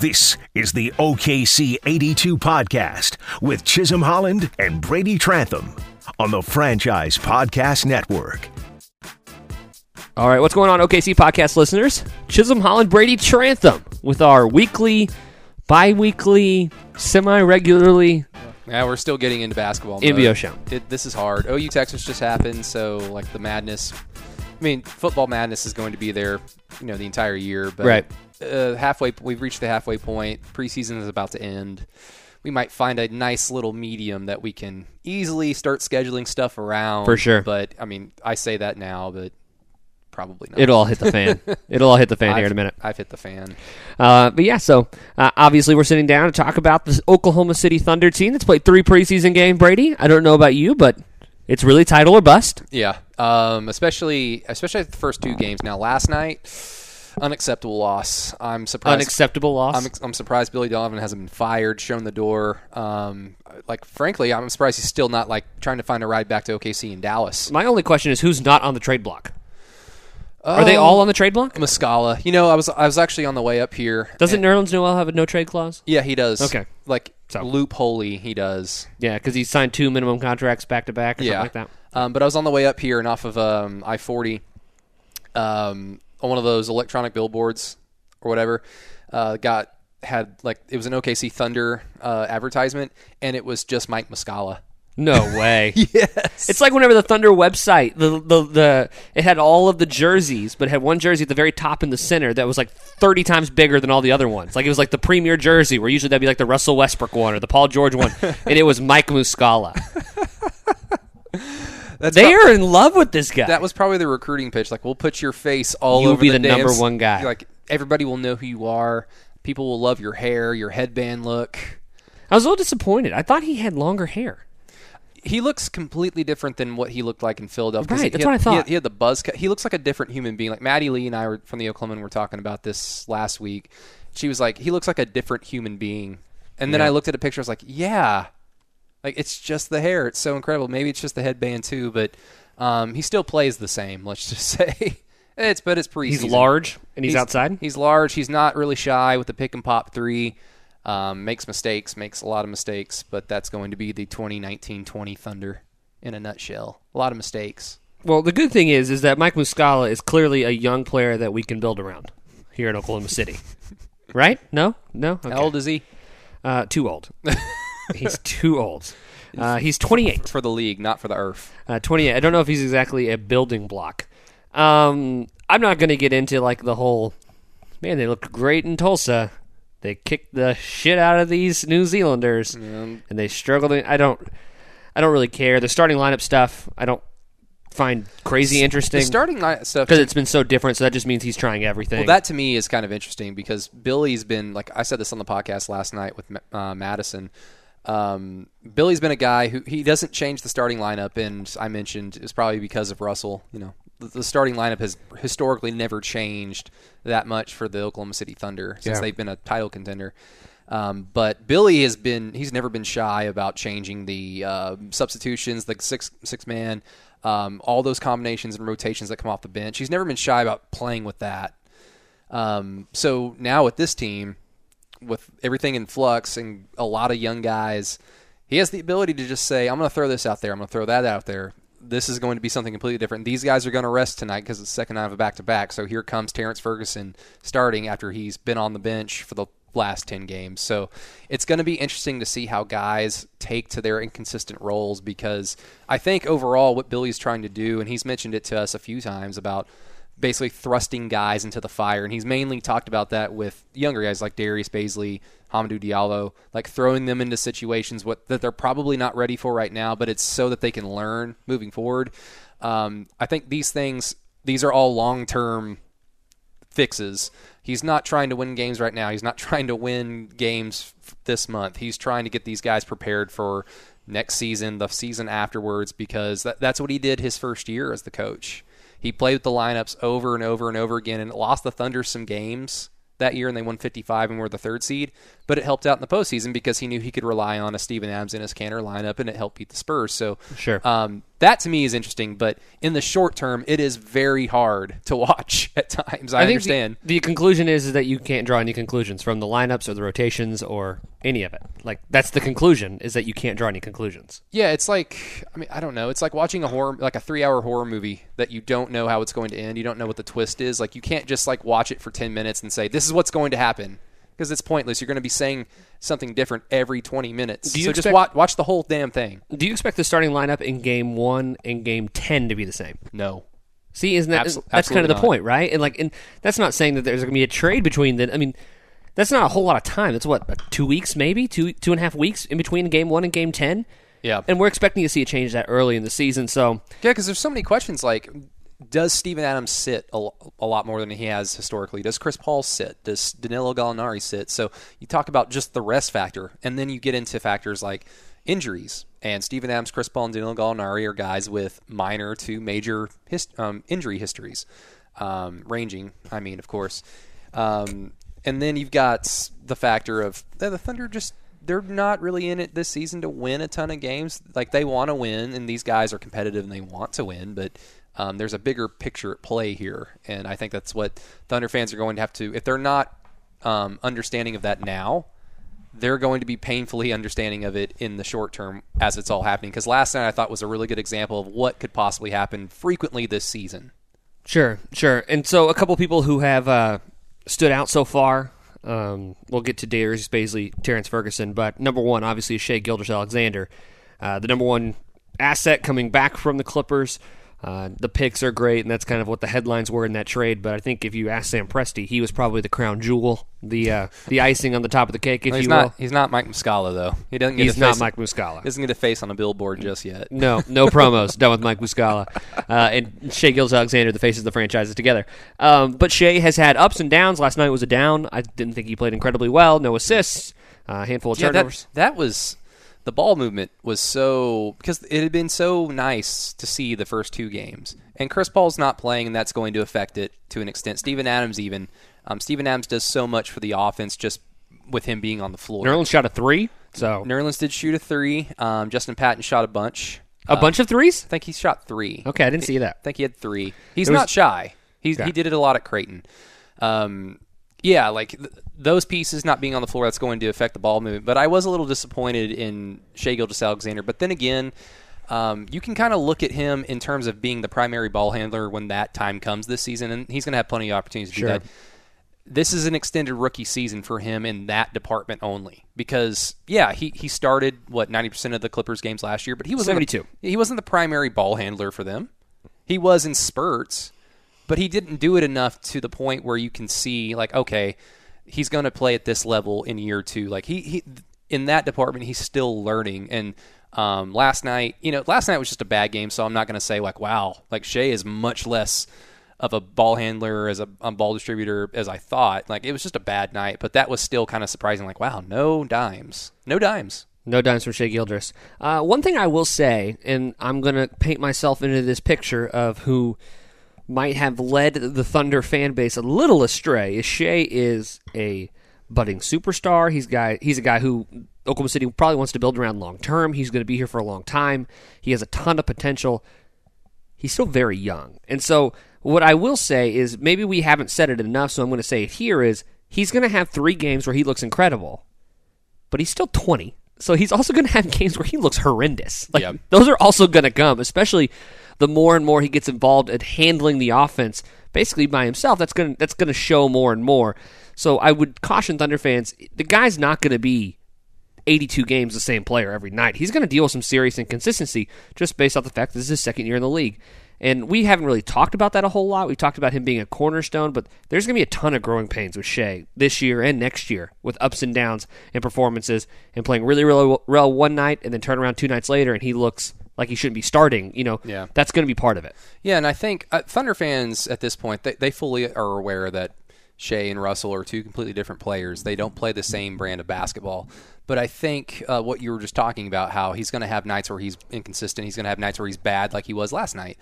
This is the OKC 82 podcast with Chisholm Holland and Brady Trantham on the Franchise Podcast Network. All right, what's going on, OKC podcast listeners? Chisholm Holland, Brady Trantham with our weekly, bi weekly, semi regularly Yeah, we're still getting into basketball. NBO mode. show. It, this is hard. OU Texas just happened, so like the madness. I mean, football madness is going to be there, you know, the entire year. But Right. Uh, halfway, we've reached the halfway point. Preseason is about to end. We might find a nice little medium that we can easily start scheduling stuff around. For sure. But I mean, I say that now, but probably not. It'll all hit the fan. It'll all hit the fan here in a minute. I've hit the fan. Uh, but yeah, so uh, obviously we're sitting down to talk about this Oklahoma City Thunder team that's played three preseason games. Brady, I don't know about you, but it's really title or bust. Yeah, um, especially especially the first two games. Now, last night, unacceptable loss. I'm surprised. Unacceptable loss. I'm, I'm surprised Billy Donovan hasn't been fired, shown the door. Um, like, frankly, I'm surprised he's still not like trying to find a ride back to OKC in Dallas. My only question is who's not on the trade block? Are they all on the trade block? Muscala. You know, I was I was actually on the way up here. Doesn't Nerlens Noel have a no trade clause? Yeah, he does. Okay. Like So- loopholey, he does. Yeah, because he signed two minimum contracts back to back or yeah. something like that. Um, but I was on the way up here and off of um, I forty, um, on one of those electronic billboards or whatever. Uh, got had like it was an OKC Thunder uh, advertisement, and it was just Mike Muscala. No way. Yes, It's like whenever the Thunder website, the, the the it had all of the jerseys, but it had one jersey at the very top in the center that was like thirty times bigger than all the other ones. Like it was like the premier jersey, where usually that'd be like the Russell Westbrook one or the Paul George one, and it was Mike Muscala. That's They prob- are in love with this guy. that was probably the recruiting pitch. Like we'll put your face all over the room. You'll over be the, the number one guy. Like everybody will know who you are. People will love your hair, your headband look. I was a little disappointed. I thought he had longer hair. he looks completely different than what he looked like in Philadelphia. Right, he that's had- what I He thought. had, he had the buzz cut. He looks like a different human being. Like Maddie Lee and I were from the Oklahoma. Oklahoman were talking about this last week. She was like, he looks like a different human being. And then Yeah. I looked at a picture. I was like, yeah, like it's just the hair. It's so incredible. Maybe it's just the headband too, but um, he still plays the same. Let's just say it's but it's preseason. He's large and he's, outside. He's large. He's not really shy with the pick and pop three. Um, makes mistakes, makes a lot of mistakes, but that's going to be the 2019-20 Thunder in a nutshell. A lot of mistakes. Well, the good thing is, is that Mike Muscala is clearly a young player that we can build around here in Oklahoma City. right? No, no. Okay. How old is he Uh, too old. he's too old. Uh, he's 28. for the league, not for the earth? Uh, 28. I don't know if he's exactly a building block. Um, I'm not going to get into like the whole. Man, they looked great in Tulsa. They kicked the shit out of these New Zealanders, and they struggled. In, I don't. I don't really care. The starting lineup stuff, I don't find crazy interesting The starting line stuff. because it's been so different. So that just means he's trying everything. Well, that to me is kind of interesting because Billy's been like I said this on the podcast last night with uh, Madison. Um, Billy's been a guy who he doesn't change the starting lineup, and I mentioned it's probably because of Russell. You know, the, the starting lineup has historically never changed that much for the Oklahoma City Thunder since Yeah. they've been a title contender. Um, but Billy has been he's never been shy about changing the uh, substitutions, the six six man, um, all those combinations and rotations that come off the bench. He's never been shy about playing with that. Um, so now with this team, with everything in flux and a lot of young guys, he has the ability to just say, "I'm going to throw this out there. I'm going to throw that out there. This is going to be something completely different. These guys are going to rest tonight because it's the second night of a back to back. So here comes Terrence Ferguson starting after he's been on the bench for the last 10 games. So it's going to be interesting to see how guys take to their inconsistent roles because I think overall what Billy's trying to do, and he's mentioned it to us a few times about basically thrusting guys into the fire. And he's mainly talked about that with younger guys like Darius Bazley, Hamidou Diallo, like throwing them into situations what, that they're probably not ready for right now, but it's so that they can learn moving forward. Um, I think these things, these are all long term fixes. He's not trying to win games right now. He's not trying to win games this month. He's trying to get these guys prepared for next season, the season afterwards, because that, that's what he did his first year as the coach. He played with the lineups over and over and over again and lost the Thunder some games that year, and they won 55 and were the third seed. But it helped out in the postseason because he knew he could rely on a Steven Adams and Enes Kanter lineup, and it helped beat the Spurs. So Sure. um, that to me is interesting. But in the short term, it is very hard to watch at times. I, think understand. The, the conclusion is, is that you can't draw any conclusions from the lineups or the rotations or any of it. Like that's the conclusion is that you can't draw any conclusions. Yeah, it's like I mean I don't know. It's like watching a horror like a 3-hour horror movie that you don't know how it's going to end. You don't know what the twist is. Like you can't just like watch it for 10 minutes and say this is what's going to happen because it's pointless. You're going to be saying something different every 20 minutes. Do you so just watch watch the whole damn thing. Do you expect the starting lineup in game one and game ten to be the same? No. See, isn't that Abso- that's kind of the not. point, right? And like, and that's not saying that there's going to be a trade between the. I mean, that's not a whole lot of time. That's what two weeks, maybe two two and a half weeks in between game one and game ten. Yeah. And we're expecting to see a change that early in the season. So Yeah, because there's so many questions like, does Steven Adams sit a, a lot more than he has historically? Does Chris Paul sit? Does Danilo Gallinari sit? So you talk about just the rest factor, and then you get into factors like injuries. And Steven Adams, Chris Paul, and Danilo Gallinari are guys with minor to major his, um, injury histories, um, ranging. I mean, of course. Um, and then you've got the factor of the Thunder just they're not really in it this season to win a ton of games. Like they want to win, and these guys are competitive and they want to win, but um, there's a bigger picture at play here, and I think that's what Thunder fans are going to have to. If they're not um, understanding of that now, they're going to be painfully understanding of it in the short term as it's all happening. Because last night I thought was a really good example of what could possibly happen frequently this season. Sure, sure. And so a couple people who have uh, stood out so far. Um, we'll get to Darius Bazley, Terrence Ferguson, but number one, obviously, is Shai Gilgeous-Alexander, uh, the number one asset coming back from the Clippers. Uh, the picks are great, and that's kind of what the headlines were in that trade. But I think if you ask Sam Presti, he was probably the crown jewel, the uh, the icing on the top of the cake, if he's you not. will. He's not Mike Muscala though. He doesn't. Get He's a not Mike Muscala. Doesn't get a face on a billboard just yet. No, no promos done with Mike Muscala uh, and Shai Gilgeous-Alexander, the faces of the franchises together. Um, but Shai has had ups and downs. Last night was a down. I didn't think he played incredibly well. No assists, a handful of Yeah, turnovers. that, that was the ball movement was so because it had been so nice to see the first two games, and Chris Paul's not playing, and that's going to affect it to an extent. Steven Adams even, um, Steven Adams does so much for the offense just with him being on the floor. Nerlens shot a three, so Nerlens did shoot a three. Um, Justin Patton shot a bunch. a bunch of threes. I think he shot three. Okay, I didn't see that. I think he had three. He's was- not shy. He's, Okay. He did it a lot at Creighton. Um, yeah, like th- those pieces not being on the floor, that's going to affect the ball movement. But I was a little disappointed in Shai Gilgeous-Alexander. But then again, um, you can kind of look at him in terms of being the primary ball handler when that time comes this season, and he's going to have plenty of opportunities to Sure. do that. This is an extended rookie season for him in that department only because yeah he, he started what ninety percent of the Clippers games last year but he was 72. he wasn't the primary ball handler for them. He was in spurts, but he didn't do it enough to the point where you can see like, okay, he's going to play at this level in year two. Like he, he in that department, he's still learning. And um, last night, you know, last night was just a bad game, so I'm not going to say like, wow, like Shai is much less of a ball handler as a, a ball distributor as I thought. Like it was just a bad night, but that was still kind of surprising. Like, wow, no dimes, no dimes. No dimes from Shai Gilgeous. Uh, one thing I will say, and I'm going to paint myself into this picture of who might have led the Thunder fan base a little astray, is Shai is a budding superstar. He's guy. He's a guy who Oklahoma City probably wants to build around long term. He's going to be here for a long time. He has a ton of potential. He's still very young, and so what I will say is maybe we haven't said it enough. So I'm going to say it here: is he's going to have three games where he looks incredible but he's still 20. So he's also going to have games where he looks horrendous. Like Yep. those are also going to come, especially the more and more he gets involved at handling the offense basically by himself. That's going to that's to show more and more. So I would caution Thunder fans, the guy's not going to be 82 games the same player every night. He's going to deal with some serious inconsistency just based off the fact this is his second year in the league. And we haven't really talked about that a whole lot. We've talked about him being a cornerstone, but there's going to be a ton of growing pains with Shai this year and next year with ups and downs and performances and playing really, really well one night and then turn around two nights later and he looks like he shouldn't be starting. You know, Yeah. that's going to be part of it. Yeah, and I think uh, Thunder fans at this point they, they fully are aware that Shai and Russell are two completely different players. They don't play the same brand of basketball. But I think uh, what you were just talking about, how he's going to have nights where he's inconsistent, he's going to have nights where he's bad, like he was last night.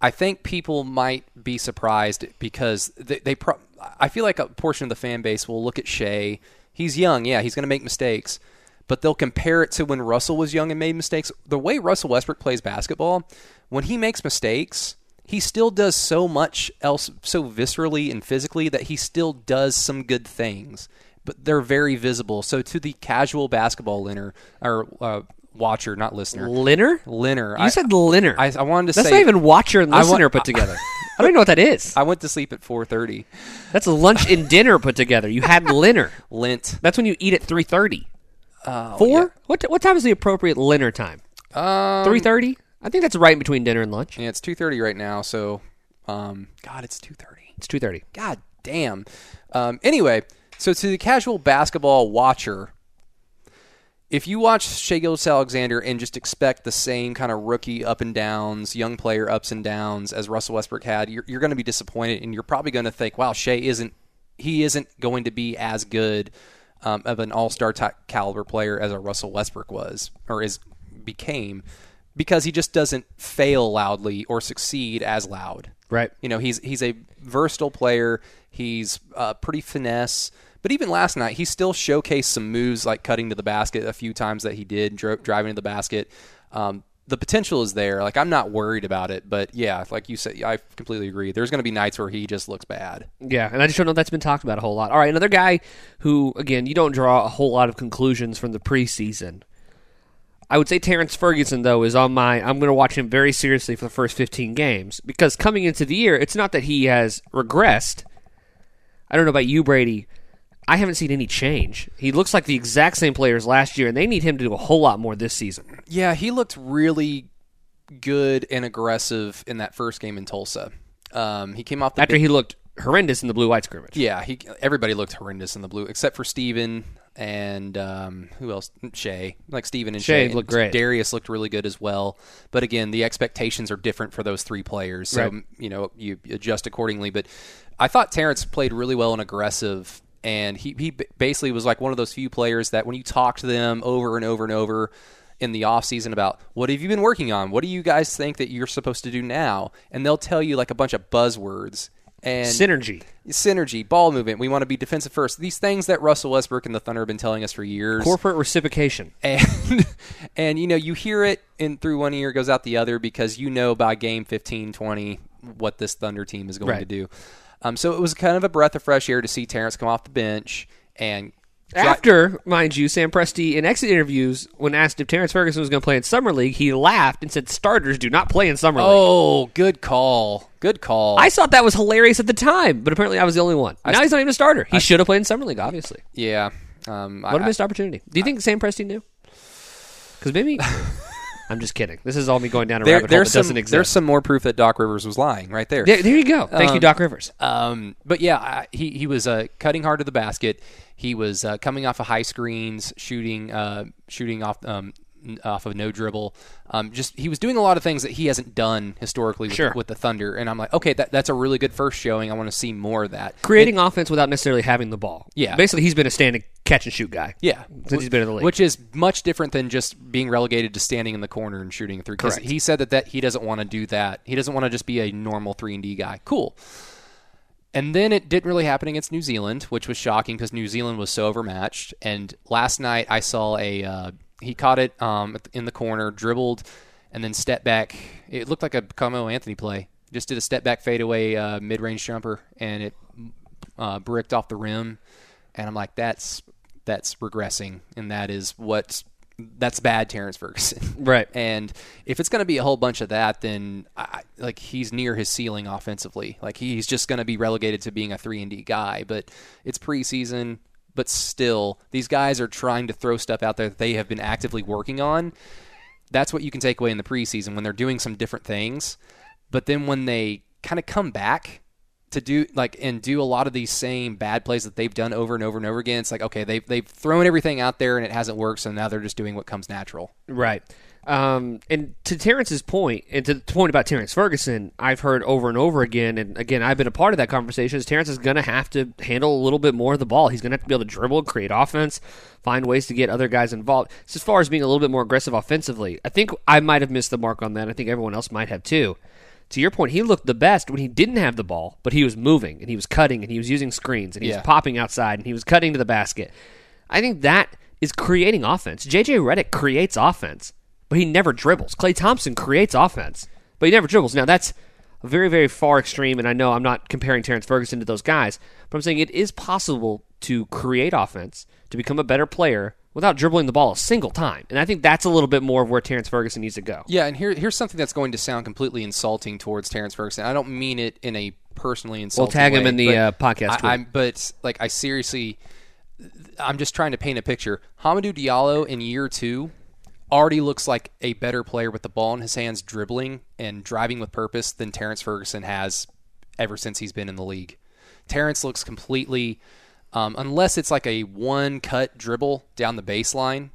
I think people might be surprised because they, they pro- I feel like a portion of the fan base will look at Shai. He's young, yeah, he's going to make mistakes, but they'll compare it to when Russell was young and made mistakes. The way Russell Westbrook plays basketball, when he makes mistakes, he still does so much else so viscerally and physically that he still does some good things, but they're very visible. So to the casual basketball listener or uh, watcher, not listener, Linner, Linner, you I, said Linner. I, I wanted to that's say that's not even watcher and listener want, put together. I don't even know what that is. I went to sleep at 4:30. That's lunch and dinner put together. You had Linner. Lint. That's when you eat at 3:30. Uh, Four? Yeah. What what time is the appropriate dinner time? Um, Three thirty. I think that's right between dinner and lunch. Yeah, it's two thirty right now. So, um, God, it's two thirty. It's two thirty. God damn. Um, anyway, so to the casual basketball watcher, if you watch Shai Gilgeous-Alexander and just expect the same kind of rookie up and downs, young player ups and downs as Russell Westbrook had, you're, you're going to be disappointed, and you're probably going to think, "Wow, Shai isn't he isn't going to be as good." Um, of an All Star caliber player as a Russell Westbrook was or is became." Because he just doesn't fail loudly or succeed as loud. Right. You know, he's he's a versatile player. He's uh, pretty finesse. But even last night, he still showcased some moves like cutting to the basket a few times that he did, dro- driving to the basket. Um, the potential is there. Like I'm not worried about it, but yeah, like you said, I completely agree. There's going to be nights where he just looks bad. Yeah, and I just don't know that's been talked about a whole lot. All right, another guy who, again, you don't draw a whole lot of conclusions from the preseason. I would say Terrence Ferguson, though, is on my. I'm going to watch him very seriously for the first 15 games because coming into the year, it's not that he has regressed. I don't know about you, Brady. I haven't seen any change. He looks like the exact same player as last year, and they need him to do a whole lot more this season. Yeah, he looked really good and aggressive in that first game in Tulsa. Um, he came off the After he looked horrendous in the blue white scrimmage. Yeah, he everybody looked horrendous in the blue except for Steven and um, who else? Shai. Like Steven and Shai, Shai. looked great. Darius looked really good as well. But again, the expectations are different for those three players. So, Right. you know, you adjust accordingly. But I thought Terrence played really well and aggressive. And he, he basically was like one of those few players that when you talk to them over and over and over in the offseason about what have you been working on? What do you guys think that you're supposed to do now? And they'll tell you like a bunch of buzzwords. And Synergy. synergy, ball movement. We want to be defensive first. These things that Russell Westbrook and the Thunder have been telling us for years. Corporate reciprocation. and and you know, you hear it in through one ear goes out the other because you know by game 15, 20 what this Thunder team is going Right. to do. Um, so it was kind of a breath of fresh air to see Terrence come off the bench and After, mind you, Sam Presti in exit interviews, when asked if Terrence Ferguson was going to play in Summer League, he laughed and said starters do not play in Summer League. Oh, good call. Good call. I thought that was hilarious at the time, but apparently I was the only one. now he's not even a starter. He should have played in Summer League, obviously. yeah. Um, What a I, missed opportunity. Do you think Sam Presti knew? Because maybe. I'm just kidding. This is all me going down a there, rabbit hole there's that doesn't some exist. there's some more proof that Doc Rivers was lying right there. there, there you go. Thank you, Um, Doc Rivers. Um, but yeah, I- he he was uh, cutting hard to the basket. He was uh, coming off of high screens, shooting uh, shooting off um, off of no dribble. Um, just he was doing a lot of things that he hasn't done historically with, Sure. with the Thunder. And I'm like, okay, that, that's a really good first showing. I want to see more of that. Creating offense without necessarily having the ball. Yeah. Basically, he's been a standing catch and shoot guy. Yeah, Since he's been in the league. which is much different than just being relegated to standing in the corner and shooting a three. 'Cause Correct. He said that, that he doesn't want to do that. He doesn't want to just be a normal three and D guy. Cool. And then it didn't really happen against New Zealand, which was shocking because New Zealand was so overmatched. And last night I saw a uh, he caught it um, in the corner, dribbled, and then stepped back. It looked like a Carmelo Anthony play. Just did a step back fadeaway uh, mid range jumper, and it uh, bricked off the rim. And I'm like, that's that's regressing, and that is what that's bad, Terrence Ferguson. Right. And if it's going to be a whole bunch of that, then I, like he's near his ceiling offensively. Like he's just going to be relegated to being a three and D guy. But it's preseason. But still, these guys are trying to throw stuff out there that they have been actively working on. That's what you can take away in the preseason when they're doing some different things. But then when they kind of come back to do like and do a lot of these same bad plays that they've done over and over and over again, it's like okay, they've they've thrown everything out there and it hasn't worked, so now they're just doing what comes natural. Right. Um, and to Terrence's point, and to the point about Terrence Ferguson, I've heard over and over again, and again, I've been a part of that conversation. Is Terrence is going to have to handle a little bit more of the ball. He's going to have to be able to dribble, create offense, find ways to get other guys involved. So as far as being a little bit more aggressive offensively, I think I might have missed the mark on that. I think everyone else might have too. To your point, he looked the best when he didn't have the ball, but he was moving and he was cutting and he was using screens and he Yeah. was popping outside and he was cutting to the basket. I think that is creating offense. JJ Reddick creates offense, but he never dribbles. Klay Thompson creates offense, but he never dribbles. Now that's a very, very far extreme, and I know I'm not comparing Terrence Ferguson to those guys, but I'm saying it is possible to create offense, to become a better player without dribbling the ball a single time. And I think that's a little bit more of where Terrence Ferguson needs to go. Yeah, and here, here's something that's going to sound completely insulting towards Terrence Ferguson. I don't mean it in a personally insulting We'll tag him way, in the, but uh, podcast I. But like, I seriously, I'm just trying to paint a picture. Hamidou Diallo in year two already looks like a better player with the ball in his hands, dribbling and driving with purpose than Terrence Ferguson has ever since he's been in the league. Terrence looks completely, um, unless it's like a one cut dribble down the baseline,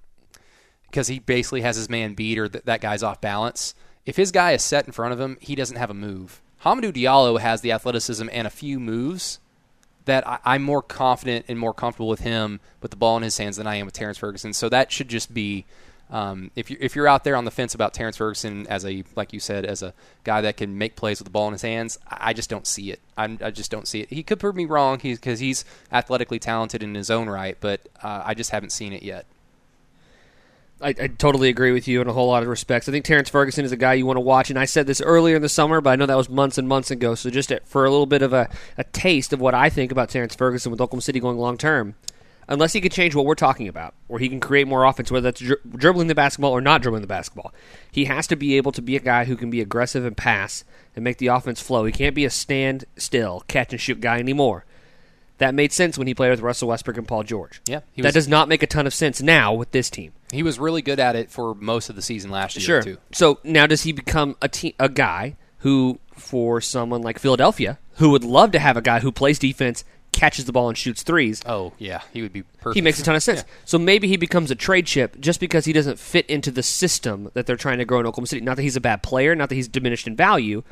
because he basically has his man beat or th- that guy's off balance. If his guy is set in front of him, he doesn't have a move. Hamidou Diallo has the athleticism and a few moves that I, I'm more confident and more comfortable with him with the ball in his hands than I am with Terrence Ferguson. So that should just be. Um, if you if you're out there on the fence about Terrence Ferguson as a like you said as a guy that can make plays with the ball in his hands, I I just don't see it. I'm, I just don't see it. He could prove me wrong because he's athletically talented in his own right, but uh, I just haven't seen it yet. I, I totally agree with you in a whole lot of respects. I think Terrence Ferguson is a guy you want to watch, and I said this earlier in the summer, but I know that was months and months ago. So just for a little bit of a, a taste of what I think about Terrence Ferguson with Oklahoma City going long term, unless he can change what we're talking about, or he can create more offense, whether that's dri- dribbling the basketball or not dribbling the basketball, he has to be able to be a guy who can be aggressive and pass and make the offense flow. He can't be a stand still, catch and shoot guy anymore. That made sense when he played with Russell Westbrook and Paul George. Yeah, he that does not make a ton of sense now with this team. He was really good at it for most of the season last year Sure. too. So now does he become a te- a guy who, for someone like Philadelphia, who would love to have a guy who plays defense, catches the ball and shoots threes? Oh yeah, he would be perfect. He makes a ton of sense. So maybe he becomes a trade chip just because he doesn't fit into the system that they're trying to grow in Oklahoma City. Not that he's a bad player, not that he's diminished in value.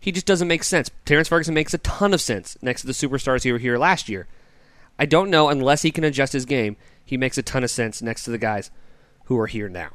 He just doesn't make sense. Terrence Ferguson makes a ton of sense next to the superstars who were here last year. I don't know unless he can adjust his game. He makes a ton of sense next to the guys who are here now.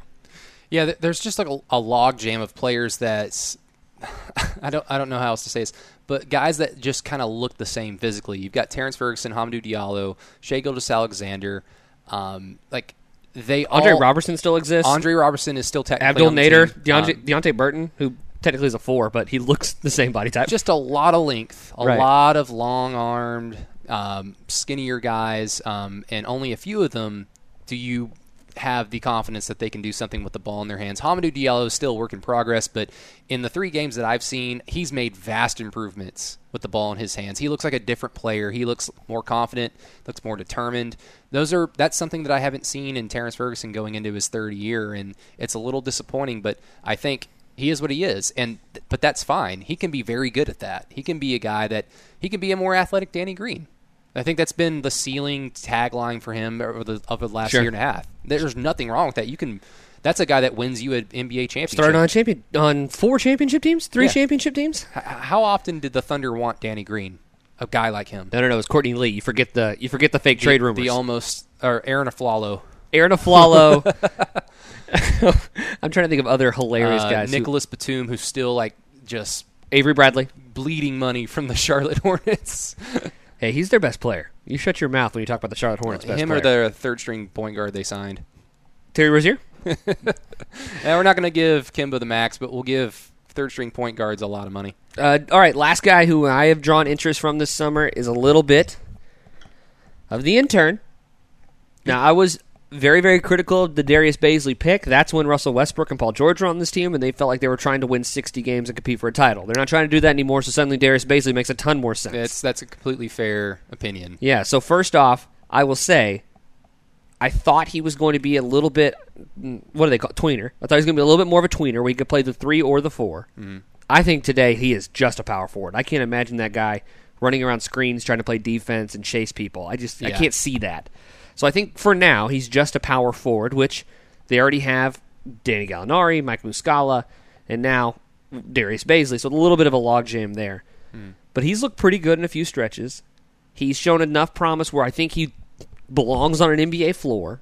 Yeah, there's just like a, a log jam of players that's I don't I don't know how else to say this, but guys that just kind of look the same physically. You've got Terrence Ferguson, Hamidou Diallo, Shai Gilgeous-Alexander, um, like they Andre all, Roberson still exists. Andre Roberson is still technically Abdul Nader. Deonte, Um, Deonte Burton, who technically is a four, but he looks the same body type. just a lot of length, a Right. lot of long armed, um, skinnier guys, um, and only a few of them do you have the confidence that they can do something with the ball in their hands. Hamidou Diallo is still work in progress, but in the three games that I've seen, he's made vast improvements with the ball in his hands. He looks like a different player. He looks more confident, looks more determined. Those are that's something that I haven't seen in Terrence Ferguson going into his third year, and it's a little disappointing. But I think he is what he is, and but that's fine. He can be very good at that. He can be a guy that he can be a more athletic Danny Green. I think that's been the ceiling tagline for him over the over the last Sure. year and a half. There's nothing wrong with that. You can. That's a guy that wins you an NBA championship. Started on champion on four championship teams, three Yeah. championship teams. H- How often did the Thunder want Danny Green, a guy like him? No, no, no. It's Courtney Lee. You forget the you forget the fake trade the, rumors. The almost or Arron Afflalo, Arron Afflalo. I'm trying to think of other hilarious uh, guys. who- Nicolas Batum, who's still like just Avery Bradley. bleeding money from the Charlotte Hornets. Hey, he's their best player. You shut your mouth when you talk about the Charlotte Hornets. Best him player. or the third string point guard they signed. Terry Rozier. Now we're not going to give Kemba the max, but we'll give third string point guards a lot of money. Uh, all right, last guy who I have drawn interest from this summer is a little bit of the intern. Now, I was very, very critical of the Darius Bazley pick. That's when Russell Westbrook and Paul George were on this team, and they felt like they were trying to win 60 games and compete for a title. They're not trying to do that anymore, so suddenly Darius Bazley makes a ton more sense. That's that's a completely fair opinion. Yeah, so first off, I will say I thought he was going to be a little bit mm, what do they call it? tweener. I thought he was going to be a little bit more of a tweener where he could play the 3 or the 4. I think today he is just a power forward. I can't imagine that guy running around screens trying to play defense and chase people. I just I can't see that. So I think for now he's just a power forward, which they already have Danny Gallinari, Mike Muscala, and now Darius Bazley. So a little bit of a logjam there. Hmm. But he's looked pretty good in a few stretches. He's shown enough promise where I think he belongs on an NBA floor.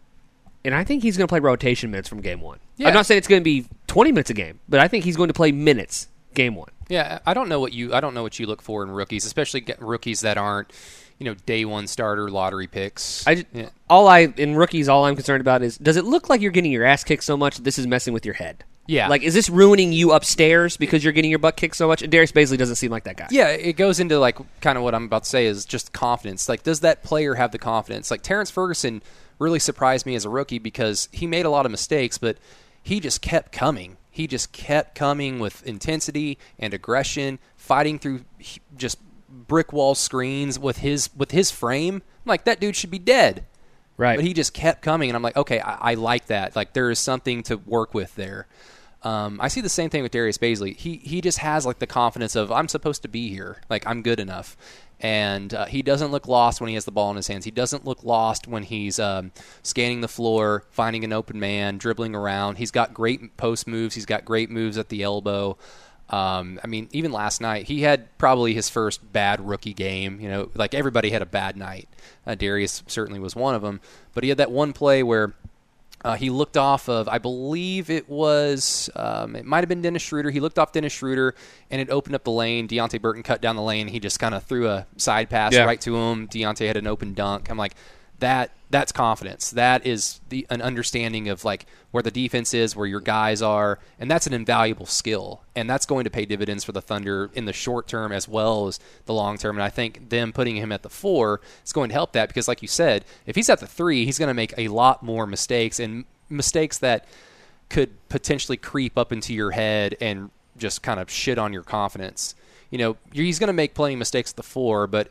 And I think he's going to play rotation minutes from game one. Yeah. I'm not saying it's going to be 20 minutes a game, but I think he's going to play minutes game one. Yeah, I don't know what you I don't know what you look for in rookies, especially rookies that aren't you know day one starter lottery picks. I Yeah. all I in rookies, all I'm concerned about is does it look like you're getting your ass kicked so much that this is messing with your head? Yeah. Like, is this ruining you upstairs because you're getting your butt kicked so much? And Darius Bazley doesn't seem like that guy. Yeah, it goes into like kind of what I'm about to say is just confidence. Like, does that player have the confidence? Like Terrence Ferguson really surprised me as a rookie because he made a lot of mistakes, but he just kept coming. He just kept coming with intensity and aggression, fighting through just brick wall screens with his with his frame. I'm like that dude should be dead. Right. But he just kept coming, and I'm like, okay, I, I like that. Like there is something to work with there. Um, I see the same thing with Darius Bazley. He he just has like the confidence of I'm supposed to be here. Like I'm good enough, and uh, he doesn't look lost when he has the ball in his hands. He doesn't look lost when he's um, scanning the floor, finding an open man, dribbling around. He's got great post moves. He's got great moves at the elbow. Um, I mean, even last night, he had probably his first bad rookie game. You know, like everybody had a bad night. Uh, Darius certainly was one of them. But he had that one play where uh, he looked off of, I believe it was, um, it might have been Dennis Schroeder. He looked off Dennis Schroeder and it opened up the lane. Deonte Burton cut down the lane. He just kind of threw a side pass Yeah. right to him. Deontay had an open dunk. I'm like, that that's confidence. That is the an understanding of like where the defense is, where your guys are, and that's an invaluable skill. And that's going to pay dividends for the Thunder in the short term as well as the long term. And I think them putting him at the four is going to help that because, like you said, if he's at the three, he's going to make a lot more mistakes and mistakes that could potentially creep up into your head and just kind of shit on your confidence. You know, he's going to make plenty of mistakes at the four, but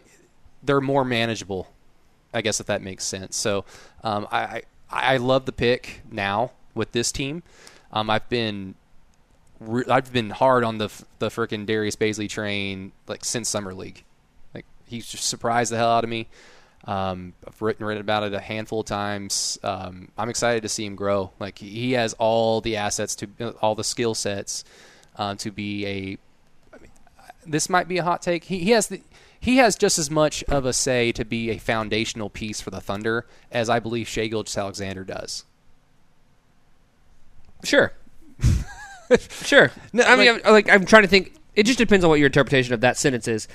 they're more manageable. I guess if that makes sense. So um, I, I I love the pick now with this team. Um, I've been re- I've been hard on the the freaking Darius Bazley train like since summer league. Like he's just surprised the hell out of me. Um, I've written written about it a handful of times. Um, I'm excited to see him grow. Like he has all the assets to all the skill sets um, to be a this might be a hot take. He, he has the he has just as much of a say to be a foundational piece for the Thunder as I believe Shai Gilgeous-Alexander does. Sure. sure. No, I mean, like- I'm, like I'm trying to think. It just depends on what your interpretation of that sentence is.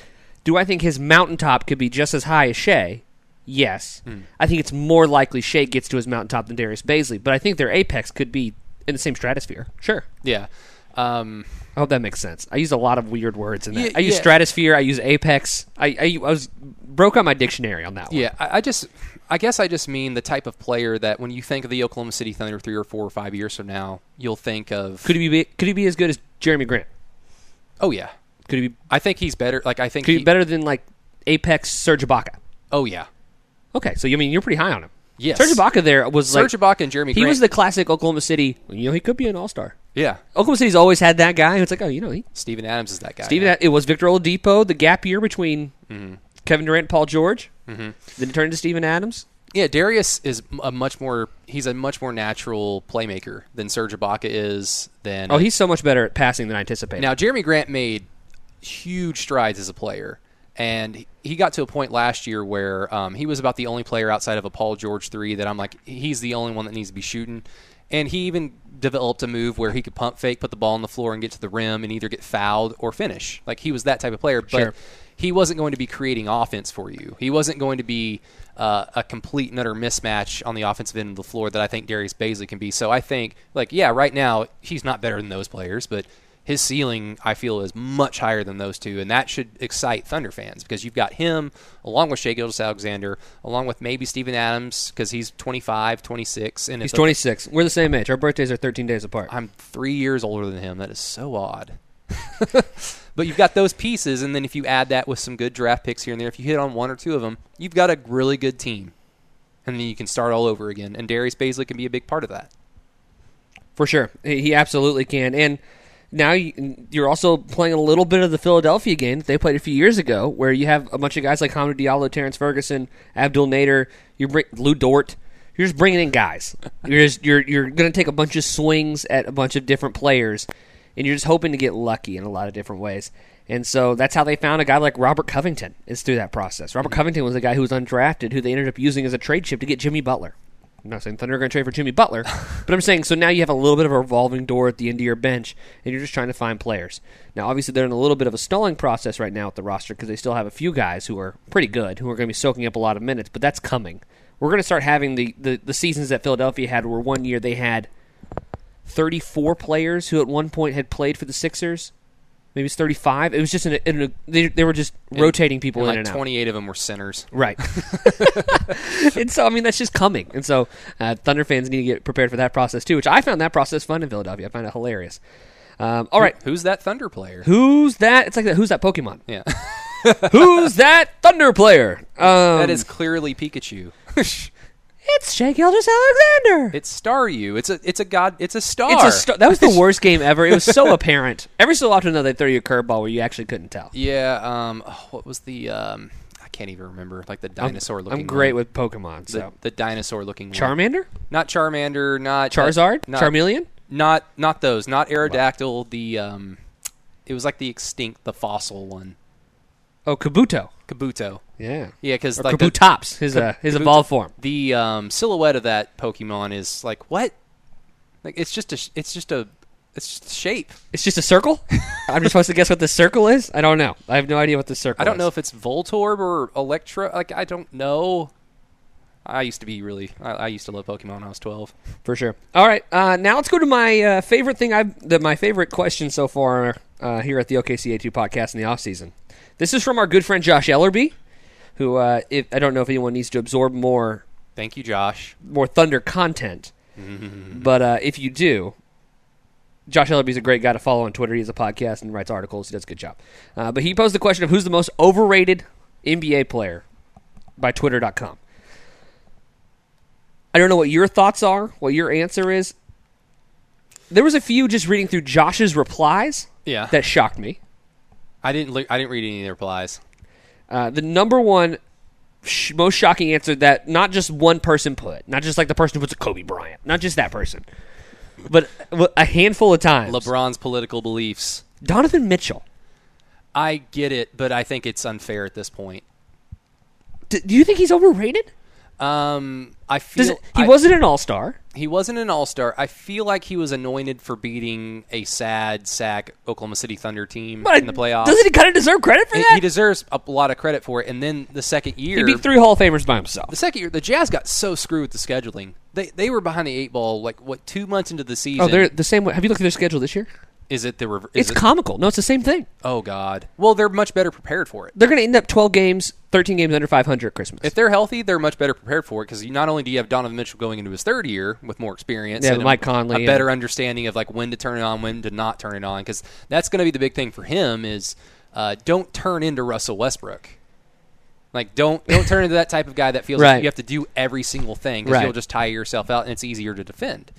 Do I think his mountaintop could be just as high as Shai? Yes. Hmm. I think it's more likely Shai gets to his mountaintop than Darius Bazley, but I think their apex could be in the same stratosphere. Sure. Yeah. Um, I hope that makes sense. I use a lot of weird words in that. Yeah, I use yeah. stratosphere. I use apex. I, I, I was broke out my dictionary on that one. yeah, I, I just, I guess I just mean the type of player that when you think of the Oklahoma City Thunder three or four or five years from now, you'll think of. Could he be? Could he be as good as Jerami Grant? oh yeah, Could he be? I think he's better. Like I think Could he he, be better than like apex Serge Ibaka? Oh yeah, Okay, so you I mean you're pretty high on him. Yes. Serge Ibaka there was Serge like Ibaka and Jerami. he Grant, was the classic Oklahoma City. You know, he could be an all star. Yeah. Oklahoma City's always had that guy who's like, oh, you know, he Steven Adams is that guy. Steven. now. It was Victor Oladipo, the gap year between Mm-hmm. Kevin Durant, and Paul George. Mm-hmm. Then it turned to Steven Adams. Yeah, Darius is a much more. He's a much more natural playmaker than Serge Ibaka is. Than Oh, he's so much better at passing than I anticipated. Now, Jerami Grant made huge strides as a player, and he got to a point last year where um, he was about the only player outside of a Paul George three that I'm like, he's the only one that needs to be shooting. And he even developed a move where he could pump fake, put the ball on the floor, and get to the rim and either get fouled or finish. Like he was that type of player, but Sure. he wasn't going to be creating offense for you. He wasn't going to be uh, a complete and utter mismatch on the offensive end of the floor that I think Darius Bazley can be. So I think, like, yeah, right now he's not better than those players, but his ceiling I feel is much higher than those two, and that should excite Thunder fans because you've got him along with Shai Gilgeous-Alexander, along with maybe Steven Adams because he's 25, 26, and he's if- 26. We're the same age. Our birthdays are 13 days apart. I'm three years older than him. That is so odd. but you've got those pieces, and then if you add that with some good draft picks here and there, if you hit on one or two of them, you've got a really good team. And then you can start all over again. And Darius Bazley can be a big part of that. For sure, he absolutely can. And now you- you're also playing a little bit of the Philadelphia game that they played a few years ago, where you have a bunch of guys like Hamid Diallo, Terrence Ferguson, Abdul Nader, you bring Lu Dort. You're just bringing in guys. You're just you're you're going to take a bunch of swings at a bunch of different players, and you're just hoping to get lucky in a lot of different ways. And so that's how they found a guy like Robert Covington is through that process. Robert mm-hmm. Covington was a guy who was undrafted, who they ended up using as a trade chip to get Jimmy Butler. I'm not saying Thunder are going to trade for Jimmy Butler, but I'm saying so now you have a little bit of a revolving door at the end of your bench, and you're just trying to find players. Now, obviously, they're in a little bit of a stalling process right now at the roster because they still have a few guys who are pretty good, who are going to be soaking up a lot of minutes, but that's coming. We're going to start having the, the, the seasons that Philadelphia had, where one year they had 34 players who at one point had played for the Sixers. Maybe it's 35. It was just in a, in a they, they were just rotating people And in like and out. 28 of them were centers. Right. and so, I mean, that's just coming. And so, uh, Thunder fans need to get prepared for that process too, which I found that process fun in Philadelphia. I find it hilarious. Um, all right. Who's that Thunder player? Who's that? It's like that. Who's that Pokemon? Yeah. Who's that Thunder player? Um, that is clearly Pikachu. It's Shai Gilgeous-Alexander. it's Staryu. It's a it's a god. It's a star. It's a star- that was the worst game ever. It was so apparent. Every so often, though, they throw you a curveball where you actually couldn't tell. Yeah. Um. oh, what was the um? I can't even remember. Like the I'm- dinosaur looking. I'm great one. with Pokemon. the, So the dinosaur looking. one. Charmander, Not Charmander. Not Charizard, Not, Charmeleon. Not not those. Not Aerodactyl. The um. It was like the extinct, the fossil one. Oh, Kabuto. Kabuto. Yeah. Yeah, because Or like the, Kabutops, his uh, his Kabuto- evolved form. the um, silhouette of that Pokemon is like what? Like it's just a it's just a it's just a shape. It's just a circle. I'm just supposed to guess what the circle is. I don't know. I have no idea what the circle. I don't is. know if it's Voltorb or Electro. Like I don't know. I used to be really. I, I used to love Pokemon when I was twelve. for sure. All right, uh, now let's go to my uh, favorite thing. I've the, my favorite question so far uh, here at the OKC 82 podcast in the off season. This is from our good friend Josh Ellerby, who uh, if, I don't know if anyone needs to absorb more Thank you, Josh. more Thunder content, but uh, if you do, Josh Ellerby's a great guy to follow on Twitter. He has a podcast and writes articles. He does a good job. Uh, but he posed the question of who's the most overrated NBA player by Twitter.com. I don't know what your thoughts are, what your answer is. There was a few just reading through Josh's replies Yeah, that shocked me. I didn't. Li- I didn't read any of the replies. Uh, the number one sh- most shocking answer that not just one person put, not just like the person who puts a Kobe Bryant, not just that person, but a handful of times. LeBron's political beliefs. Donovan Mitchell. I get it, but I think it's unfair at this point. D- do you think he's overrated? Um, I feel it, he I- wasn't an All Star. He wasn't an All Star. I feel like he was anointed for beating a sad sack Oklahoma City Thunder team in the playoffs. Doesn't he kind of deserve credit for He- that? he deserves a lot of credit for it. And then the second year, He beat three Hall of Famers by himself. the second year, the Jazz got so screwed with the scheduling. They they were behind the eight ball like what two months into the season. Oh, they're the same way. Have you looked at their schedule this year? Is it the reverse? It's it, comical. No, it's the same thing. oh god. Well, they're much better prepared for it. They're going to end up 12 games, 13 games under 500 at Christmas. If they're healthy, they're much better prepared for it because not only do you have Donovan Mitchell going into his third year with more experience, Yeah, and a- Mike Conley a and- better understanding of like when to turn it on, when to not turn it on, because that's going to be the big thing for him is uh, don't turn into Russell Westbrook. Like don't don't turn into that type of guy that feels Right. like you have to do every single thing because Right. you'll just tire yourself out and it's easier to defend.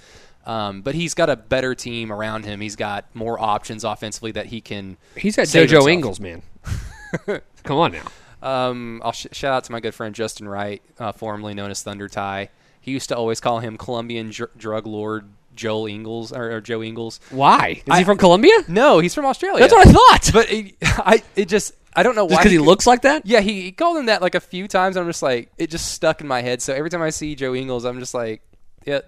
Um, but he's got a better team around him. He's got more options offensively that he can. He's got JoJo. Ingles, man. Come on now. Um, I'll sh- shout out to my good friend Justin Wright, uh, formerly known as Thunder Tie. He used to always call him Colombian dr- drug lord Joel Ingles or, or Joe Ingles. Why? Is I- he from Colombia? No, he's from Australia. That's what I thought. But it, I, it just, I don't know Just why. because he looks like that? Yeah, he, he called him that like a few times. I'm just like, it just stuck in my head. So every time I see Joe Ingles, I'm just like, yeah,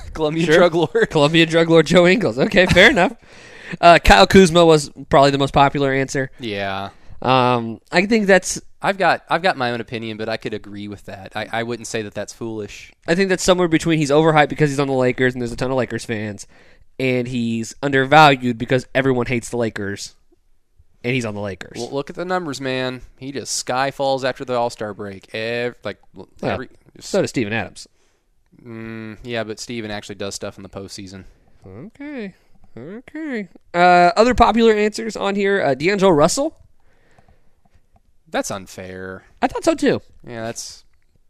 Colombian Sure. drug lord. Columbia drug lord Joe Ingles. Okay, fair enough. Uh, Kyle Kuzma was probably the most popular answer. Yeah. Um, I think that's I've got I've got my own opinion, but I could agree with that. I, I wouldn't say that that's foolish. I think that's somewhere between he's overhyped because he's on the Lakers and there's a ton of Lakers fans, and he's undervalued because everyone hates the Lakers, and he's on the Lakers. Well, look at the numbers, man. He just sky falls after the All Star break. Ev- like every, so does Steven Adams. Mm, yeah, but Steven actually does stuff in the postseason. Okay, okay. Uh, other popular answers on here: uh, D'Angelo Russell. That's unfair. I thought so too. Yeah, that's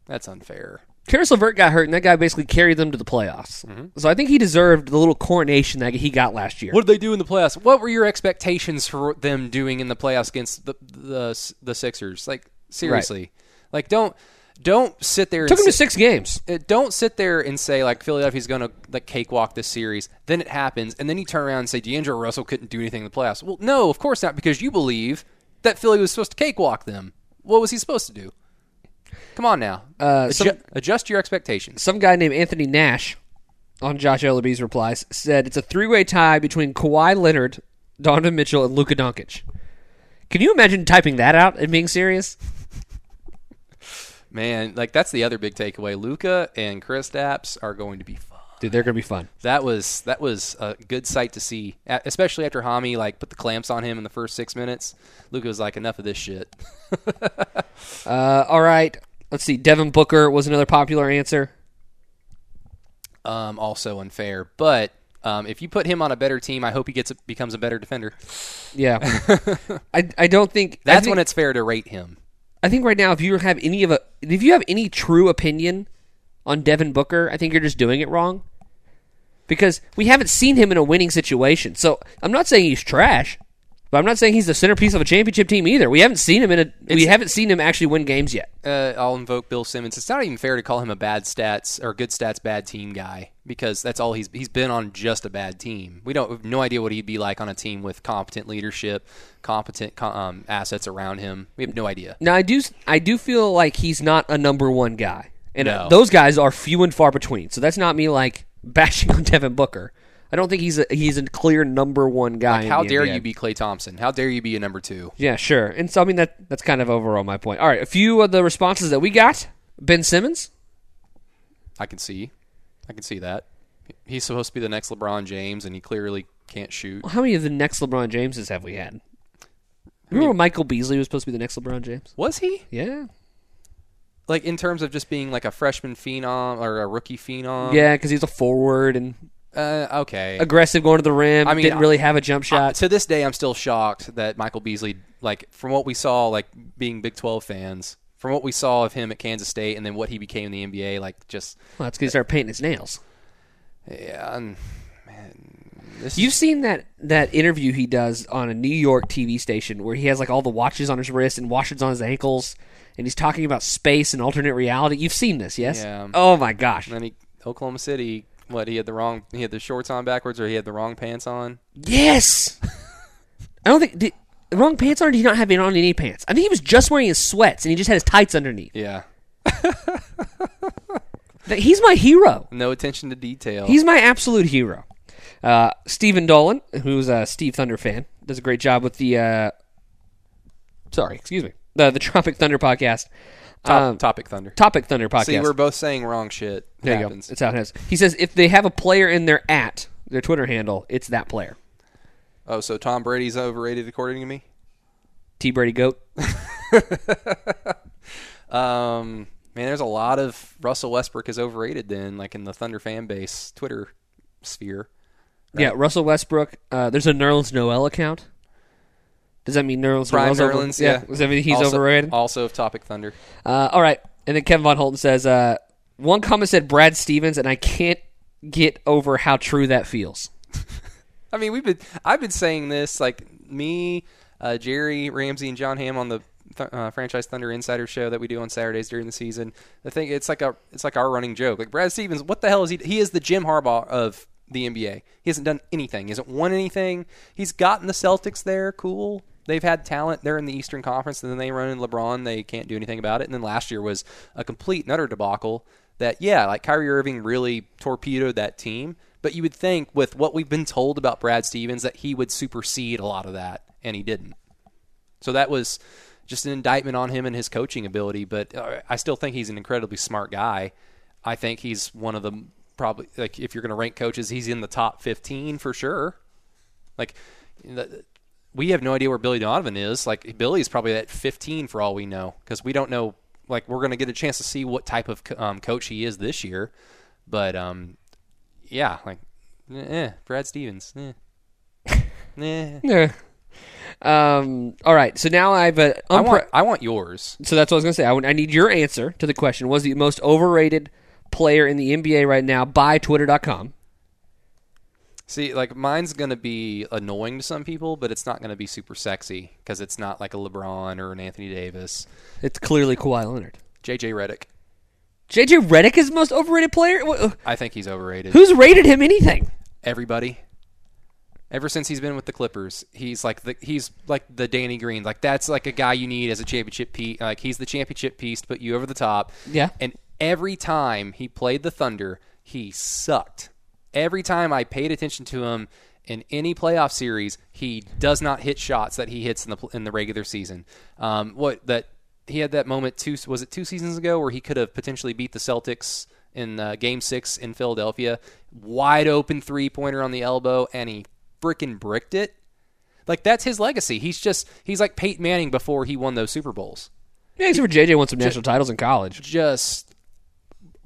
that's unfair. Caris LeVert got hurt, and that guy basically carried them to the playoffs. So I think he deserved the little coronation that he got last year. What did they do in the playoffs? What were your expectations for them doing in the playoffs against the the, the Sixers? Like seriously, like don't don't sit there. Took and him to six games. uh, don't sit there and say like Philadelphia's going to like cakewalk this series. Then it happens, and then you turn around and say D'Angelo Russell couldn't do anything in the playoffs. Well, no, of course not, because you believe that Philly was supposed to cakewalk them. What was he supposed to do? Come on now. Uh, some- adjust your expectations. Some guy named Anthony Nash on Josh Ellerby's replies said it's a three way tie between Kawhi Leonard, Donovan Mitchell, and Luka Doncic. Can you imagine typing that out and being serious? Man, like that's the other big takeaway. Luka and Kristaps are going to be fun. Dude, they're gonna be fun. That was that was a good sight to see, especially after Hami like put the clamps on him in the first six minutes. Luka was like, "Enough of this shit." Uh, all right, let's see. Devin Booker was another popular answer. um, also unfair, but um, if you put him on a better team, I hope he gets becomes a better defender. Yeah, I I don't think That's think- when it's fair to rate him. I think right now, if you have any of a, if you have any true opinion on Devin Booker, I think you're just doing it wrong. Because we haven't seen him in a winning situation. So I'm not saying he's trash, but I'm not saying he's the centerpiece of a championship team either. We haven't seen him in a, we haven't seen him actually win games yet. uh, I'll invoke Bill Simmons. It's not even fair to call him a bad stats or good stats bad team guy because that's all he's he's been on just a bad team. We don't have no idea what he'd be like on a team with competent leadership, competent um, assets around him. We have no idea. Now I do I do feel like he's not a number one guy, and uh, No. those guys are few and far between. So that's not me like bashing on Devin Booker. I don't think he's a he's a clear number one guy. in How dare NBA. you be Klay Thompson? How dare you be a number two? Yeah, sure. And so I mean that that's kind of overall my point. All right, a few of the responses that we got. Ben Simmons. I can see, I can see that. He's supposed to be the next LeBron James, and he clearly can't shoot. How many of the next LeBron Jameses have we had? Remember when Michael Beasley was supposed to be the next LeBron James? Was he? Yeah. like in terms of just being like a freshman phenom or a rookie phenom. yeah, because he's a forward and Uh, okay. aggressive going to the rim. I mean, didn't really have a jump shot. to this day, I'm still shocked that Michael Beasley, like from what we saw, like being Big 12 fans, from what we saw of him at Kansas State, and then what he became in the NBA, like just well, that's because he started painting his nails. yeah, and, man, You've seen that that interview he does on a New York TV station where he has like all the watches on his wrist and watches on his ankles, and he's talking about space and alternate reality. You've seen this, yes? Yeah. Oh my gosh. And then he Oklahoma City. What he had the wrong he had the shorts on backwards or he had the wrong pants on. Yes. I don't think did, the wrong pants on. Or did he not have it on any pants? I think he was just wearing his sweats and he just had his tights underneath. Yeah, He's my hero. no attention to detail. He's my absolute hero. Uh, Stephen Dolan, who's a Steve Thunder fan, does a great job with the. Uh, sorry, excuse me. The the Tropic Thunder podcast. Top, Um, topic Thunder. Topic Thunder podcast. See, we're both saying wrong shit. there you happens. go. It's how it is. He says if they have a player in their at their Twitter handle, it's that player. Oh, so Tom Brady's overrated according to me. T Brady Goat. Um, man, there's a lot of Russell Westbrook is overrated. Then, like in the Thunder fan base Twitter sphere. Yeah, Russell Westbrook. Uh, there's a Nerlens Noel account. Does that mean Nerlens Brian Nerlens, yeah. Does that mean he's also, overrated? Also of Topic Thunder. Uh, all right. And then Kevin Von Holten says, uh, one comment said Brad Stevens, and I can't get over how true that feels. I mean, we've been I've been saying this like me, uh, Jerry Ramsey, and John Hamm on the th- uh, franchise Thunder Insider show that we do on Saturdays during the season. I think it's like a it's like our running joke. Like Brad Stevens, what the hell is he? He is the Jim Harbaugh of the NBA. He hasn't done anything. He hasn't won anything. He's gotten the Celtics there. Cool. They've had talent. They're in the Eastern Conference, and then they run in LeBron. They can't do anything about it. And then last year was a complete nutter debacle. That yeah, like Kyrie Irving really torpedoed that team. But you would think with what we've been told about Brad Stevens that he would supersede a lot of that, and he didn't. So that was just an indictment on him and his coaching ability. But uh, I still think he's an incredibly smart guy. I think he's one of the probably like if you're going to rank coaches, he's in the top 15 for sure. Like the, we have no idea where Billy Donovan is. Like Billy's probably at 15 for all we know because we don't know. Like we're going to get a chance to see what type of um, coach he is this year. But um, yeah, like eh, Brad Stevens. Eh. Eh. Yeah. Um, all right. So now I've uh, I want I want yours. so that's what I was going to say. I, I need your answer to the question. Was the most overrated player in the NBA right now by Twitter.com? See, like mine's gonna be annoying to some people, but it's not gonna be super sexy because it's not like a LeBron or an Anthony Davis. It's clearly Kawhi Leonard. JJ Redick, JJ Redick is the most overrated player. Uh, I think he's overrated. Who's rated him anything? Everybody, Ever since he's been with the Clippers, he's like the he's like the Danny Green. Like that's like a guy you need as a championship piece. Like he's the championship piece to put you over the top. Yeah. And every time he played the Thunder, he sucked. Every time I paid attention to him in any playoff series, he does not hit shots that he hits in the in the regular season. Um, what that he had that moment two was it two seasons ago where he could have potentially beat the Celtics in uh, Game Six in Philadelphia, wide open three pointer on the elbow, and he freaking bricked it. Like that's his legacy. He's just he's like Peyton Manning before he won those Super Bowls. Yeah, except for JJ won some national titles in college. Just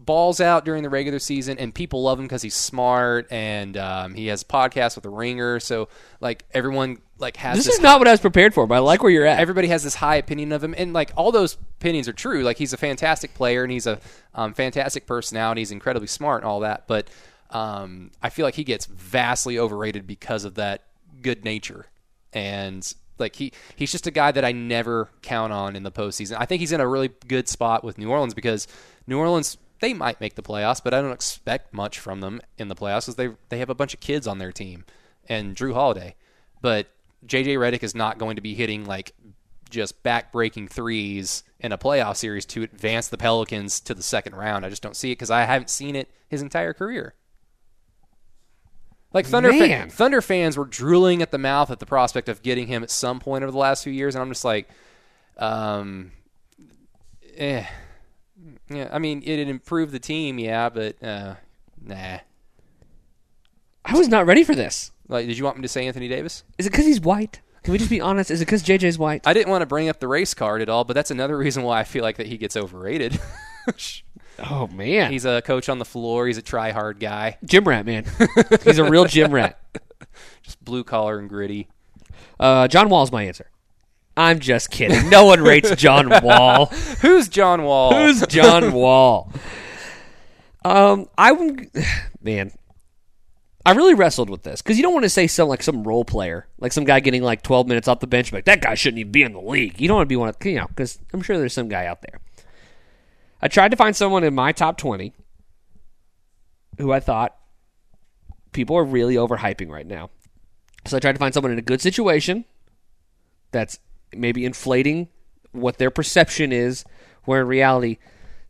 balls out during the regular season, and people love him because he's smart and um, he has podcasts with the Ringer. So like everyone like has This this is not what I was prepared for, but I like where you're at. everybody has this high opinion of him, and like all those opinions are true. Like he's a fantastic player, and he's a um, fantastic personality. He's incredibly smart and all that. But um, I feel like he gets vastly overrated because of that good nature, and like he he's just a guy that I never count on in the postseason. I think he's in a really good spot with New Orleans because New Orleans. They might make the playoffs, but I don't expect much from them in the playoffs because they they have a bunch of kids on their team and Jrue Holiday. But JJ Redick is not going to be hitting like just back-breaking threes in a playoff series to advance the Pelicans to the second round. I just don't see it because I haven't seen it his entire career. Like Thunder, Thunder fans were drooling at the mouth at the prospect of getting him at some point over the last few years, and I'm just like, um, eh. Yeah, I mean, it'd improve the team, yeah, but uh, nah. I was not ready for this. Like, did you want me to say Anthony Davis? Is it because he's white? Can we just be honest? Is it because JJ's white? I didn't want to bring up the race card at all, but that's another reason why I feel like that he gets overrated. oh man, he's a coach on the floor. He's a try hard guy, gym rat man. he's a real gym rat. just blue collar and gritty. Uh, John Wall's my answer. I'm just kidding. No one rates John Wall. Who's John Wall? Who's John Wall? Um, I would, man. I really wrestled with this because you don't want to say some like some role player, like some guy getting like 12 minutes off the bench, like that guy shouldn't even be in the league. You don't want to be one of you know because I'm sure there's some guy out there. I tried to find someone in my top 20 who I thought people are really overhyping right now. So I tried to find someone in a good situation that's maybe inflating what their perception is, where in reality,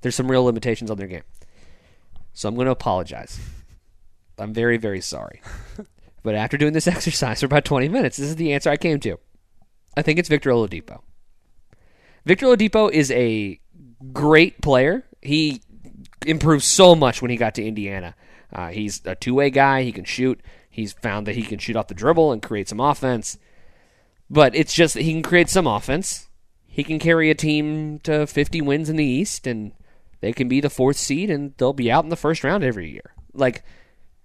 there's some real limitations on their game. So I'm going to apologize. I'm very, very sorry. but after doing this exercise for about 20 minutes, this is the answer I came to. I think it's Victor Oladipo. Victor Oladipo is a great player. He improved so much when he got to Indiana. Uh, he's a two way guy. He can shoot. He's found that he can shoot off the dribble and create some offense. But it's just that he can create some offense. He can carry a team to 50 wins in the East, and they can be the fourth seed, and they'll be out in the first round every year. Like,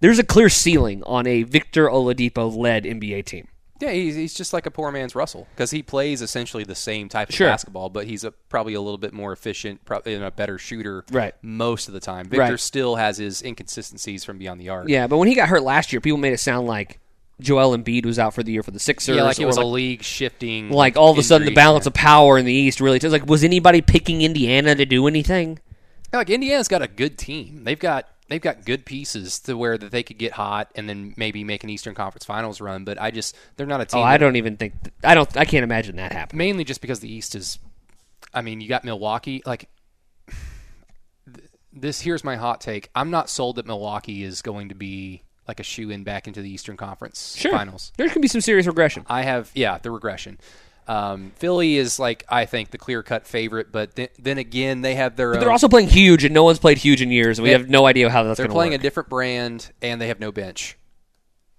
there's a clear ceiling on a Victor Oladipo led NBA team. Yeah, he's, he's just like a poor man's Russell because he plays essentially the same type of Sure. basketball, but he's a, probably a little bit more efficient, probably and a better shooter, Right. Most of the time, Victor Right. still has his inconsistencies from beyond the arc. Yeah, but when he got hurt last year, people made it sound like Joel Embiid was out for the year for the Sixers. yeah, like it was like, a league shifting. like all of a sudden the balance of power in the East really. It's like, was anybody picking Indiana to do anything? Yeah, like Indiana's got a good team. They've got they've got good pieces to where that they could get hot and then maybe make an Eastern Conference Finals run. But I just they're not a oh, team. Oh, I don't even think. I don't. I can't imagine that happening. mainly just because the East is. I mean, you got Milwaukee. Like th- this, here's my hot take. I'm not sold that Milwaukee is going to be like a shoe in back into the Eastern Conference Sure, Finals. there can be some serious regression. I have, yeah, the regression. Um, Philly is like I think the clear cut favorite, but th- then again they have their. But own, they're also playing huge, and no one's played huge in years. and We Yeah. have no idea how that's they're going to playing work. a different brand and they have no bench.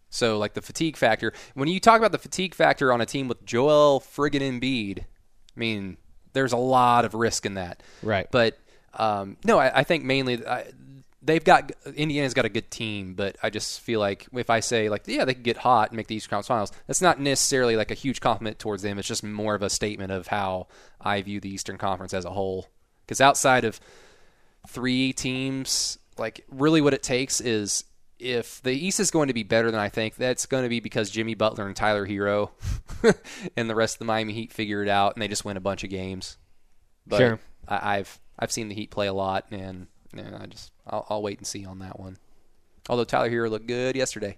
So like the fatigue factor. When you talk about the fatigue factor on a team with Joel friggin' Embiid, I mean, there's a lot of risk in that. Right. But um, no, I, I think mainly I, they've got Indiana's got a good team, but I just feel like if I say like yeah they could get hot and make the Eastern Conference Finals, that's not necessarily like a huge compliment towards them. It's just more of a statement of how I view the Eastern Conference as a whole. Because outside of three teams, like really what it takes is if the East is going to be better than I think, that's going to be because Jimmy Butler and Tyler Herro and the rest of the Miami Heat figure it out and they just win a bunch of games. But Sure. I, I've I've seen the Heat play a lot, and yeah, I just I'll, I'll wait and see on that one. Although Tyler Herro looked good yesterday.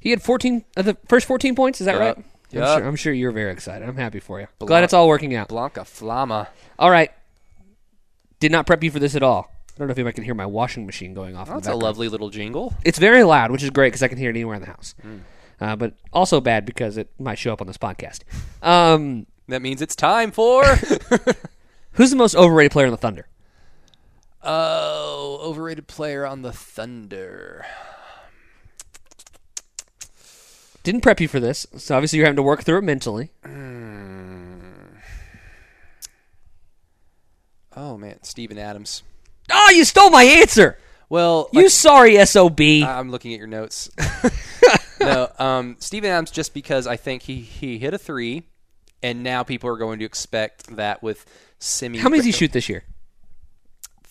He had 14 uh, the first 14 points. Is that Yup. right? I'm sure, I'm sure you're very excited. I'm happy for you. Glad it's all working out. Blanca Flama. All right. Did not prep you for this at all. I don't know if anybody can hear my washing machine going off. in the That's a background. lovely little jingle. It's very loud, which is great because I can hear it anywhere in the house. Hmm. Uh, but also bad because it might show up on this podcast. Um, That means it's time for. who's the most overrated player in the Thunder? Oh, overrated player on the Thunder. Didn't prep you for this, so obviously you're having to work through it mentally. Oh man, Steven Adams. Oh, you stole my answer. Well, You sorry sob. I'm looking at your notes. no, um, Steven Adams, just because I think he, he hit a three, and now people are going to expect that with semi. How many does he shoot this year?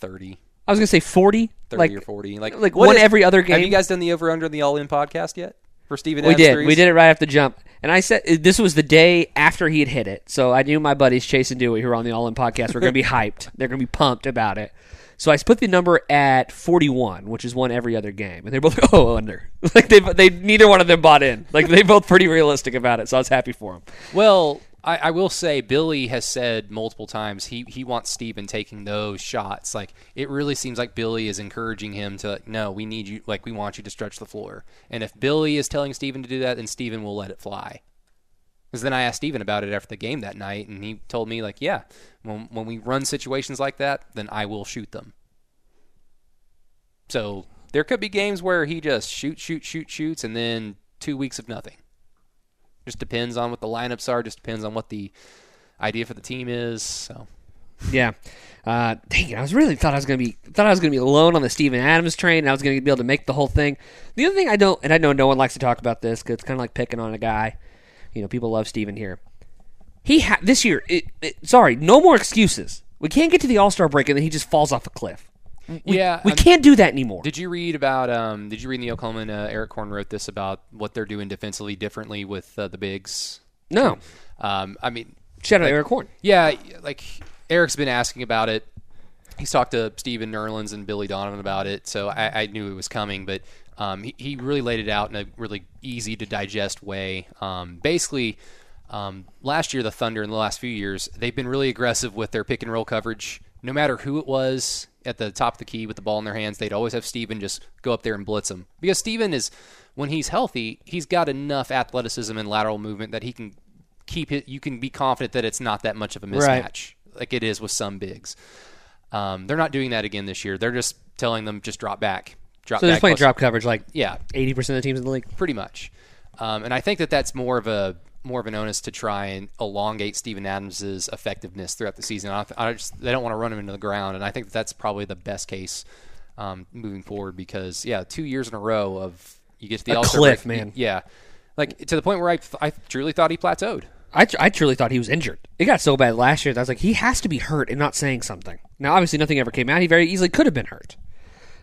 30, I was gonna say 40. 30 like or 40. Like, like one is- every other game. Have you guys done the over under the all in podcast yet for Steven we Adams? did. threes? We did it right after the jump. And I said uh, this was the day after he had hit it. So I knew my buddies Chase and Dewey, who are on the All In podcast, were going to be hyped. They're going to be pumped about it. So I put the number at 41, which is one every other game, and they're both like, oh under. Like they, they neither one of them bought in. Like they both pretty realistic about it. So I was happy for them. Well, I, I will say Billy has said multiple times he, he wants Steven taking those shots. Like it really seems like Billy is encouraging him to like, no, we need you like we want you to stretch the floor. And if Billy is telling Steven to do that, then Steven will let it fly. Because then I asked Steven about it after the game that night, and he told me like, yeah, when when we run situations like that, then I will shoot them. So there could be games where he just shoots, shoot, shoot, shoots, and then two weeks of nothing. Just depends on what the lineups are. Just depends on what the idea for the team is. So Yeah. Uh, dang it! I was really thought I was gonna be thought I was gonna be alone on the Steven Adams train, and I was gonna be able to make the whole thing. The other thing I don't, and I know no one likes to talk about this because it's kind of like picking on a guy. You know, people love Steven here. He ha- this year. It, it, sorry, no more excuses. We can't get to the All Star break and then he just falls off a cliff. We, yeah, we I'm- can't do that anymore. Did you read about? Um, did you read in the Oklahoma? Uh, Erik Horne wrote this about what they're doing defensively differently with uh, the bigs. no. Um, I mean, Shout out Erik Horne. yeah, like Eric's been asking about it. He's talked to Steven Nerlens and Billy Donovan about it, so I, I knew it was coming. But um, he, he really laid it out in a really easy to digest way. Um, basically, um, last year the Thunder in the last few years they've been really aggressive with their pick and roll coverage. No matter who it was at the top of the key with the ball in their hands, they'd always have Steven just go up there and blitz them because Steven is when he's healthy, he's got enough athleticism and lateral movement that he can keep it. You can be confident that it's not that much of a mismatch Right. like it is with some bigs. Um, they're not doing that again this year. They're just telling them just drop back, drop So they're playing drop coverage like Yeah, eighty percent of the teams in the league. pretty much. Um, and I think that that's more of a more of an onus to try and elongate Steven Adams's effectiveness throughout the season. I, I just they don't want to run him into the ground, and I think that that's probably the best case um, moving forward because yeah, two years in a row of you get to the A All-Star cliff, break, man. Yeah, like to the point where I I truly thought he plateaued. I, tr- I truly thought he was injured. It got so bad last year that I was like, he has to be hurt and not saying something. Now, obviously, nothing ever came out. He very easily could have been hurt.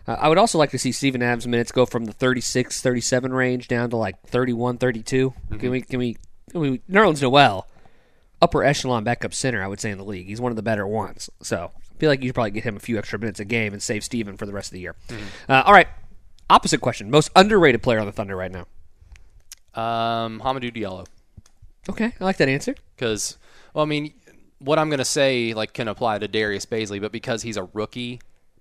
Uh, I would also like to see Steven Adams' minutes go from the 36, 37 range down to like 31, 32. Can we, can we, can we, Nerlens Noel, upper echelon backup center, I would say, in the league. He's one of the better ones. So I feel like you should probably get him a few extra minutes a game and save Steven for the rest of the year. Uh, all right. Opposite question. Most underrated player on the Thunder right now. Um, Hamidou Diallo. Okay. I like that answer. because well, I mean, what I'm going to say like can apply to Darius Bazley, but because he's a rookie,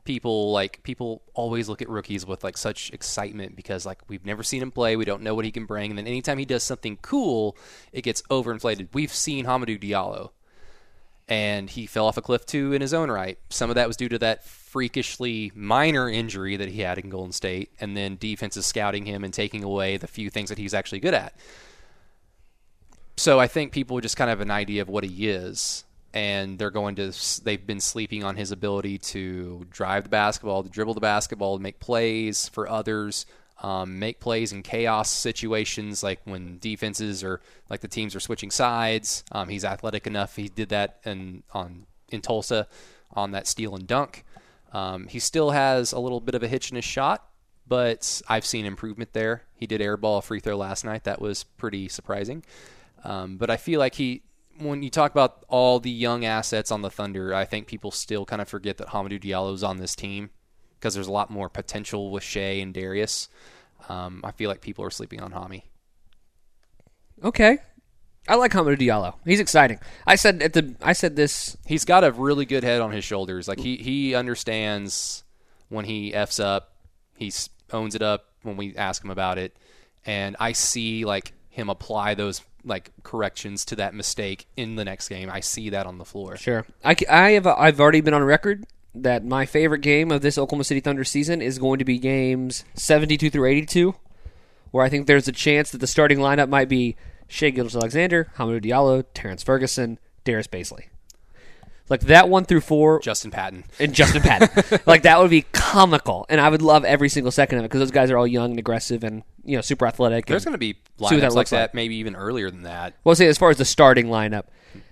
people like people always look at rookies with like such excitement because like we've never seen him play, we don't know what he can bring, and then anytime he does something cool, it gets overinflated. We've seen Hamidou Diallo, and he fell off a cliff too in his own right. Some of that was due to that freakishly minor injury that he had in Golden State, and then defenses scouting him and taking away the few things that he's actually good at. So I think people just kind of have an idea of what he is, and they're going to. They've been sleeping on his ability to drive the basketball, to dribble the basketball, to make plays for others, um, make plays in chaos situations, like when defenses or like the teams are switching sides. Um, he's athletic enough. He did that in on in Tulsa on that steal and dunk. Um, he still has a little bit of a hitch in his shot, but I've seen improvement there. He did airball a free throw last night. That was pretty surprising. Um, but I feel like he, when you talk about all the young assets on the Thunder, I think people still kind of forget that Hamidou Diallo's on this team because there's a lot more potential with Shai and Darius. Um, I feel like people are sleeping on Hami. Okay. I like Hamidou Diallo. He's exciting. I said at the I said this He's got a really good head on his shoulders. Like he he understands when he f's up. He owns it up when we ask him about it, and I see like him apply those like corrections to that mistake in the next game. I see that on the floor. Sure. I, I have I've already been on record that my favorite game of this Oklahoma City Thunder season is going to be games 72 through 82, where I think there's a chance that the starting lineup might be Shai Gilgeous-Alexander, Hamidou Diallo, Terrence Ferguson, Darius Bazley. Like that one through four, Justin Patton. and Justin Patton. like that would be comical, and I would love every single second of it because those guys are all young and aggressive and you know super athletic. There's going to be what that like that, like. maybe even earlier than that. Well, say as far as the starting lineup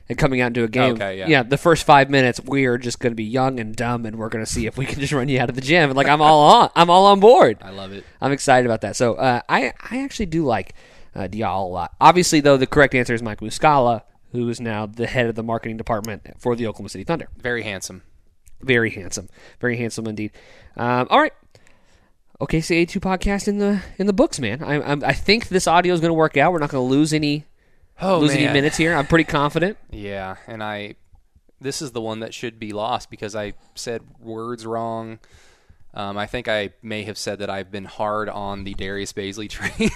and coming out into a game, Okay, yeah. the first five minutes we are just going to be young and dumb, and we're going to see if we can just run you out of the gym. And like I'm all on, I'm all on board. I love it. I'm excited about that. So uh, I I actually do like uh, Diallo a lot. Obviously, though, the correct answer is Mike Muscala, who is now the head of the marketing department for the Oklahoma City Thunder. Very handsome. Very handsome, very handsome indeed. Um, all right. Okay, so A2 podcast in the in the books, man. I I, I think this audio is going to work out. We're not going to lose any Oh lose any minutes here. I'm pretty confident. Yeah, and I this is the one that should be lost because I said words wrong. Um, I think I may have said that I've been hard on the Darius Bazley train.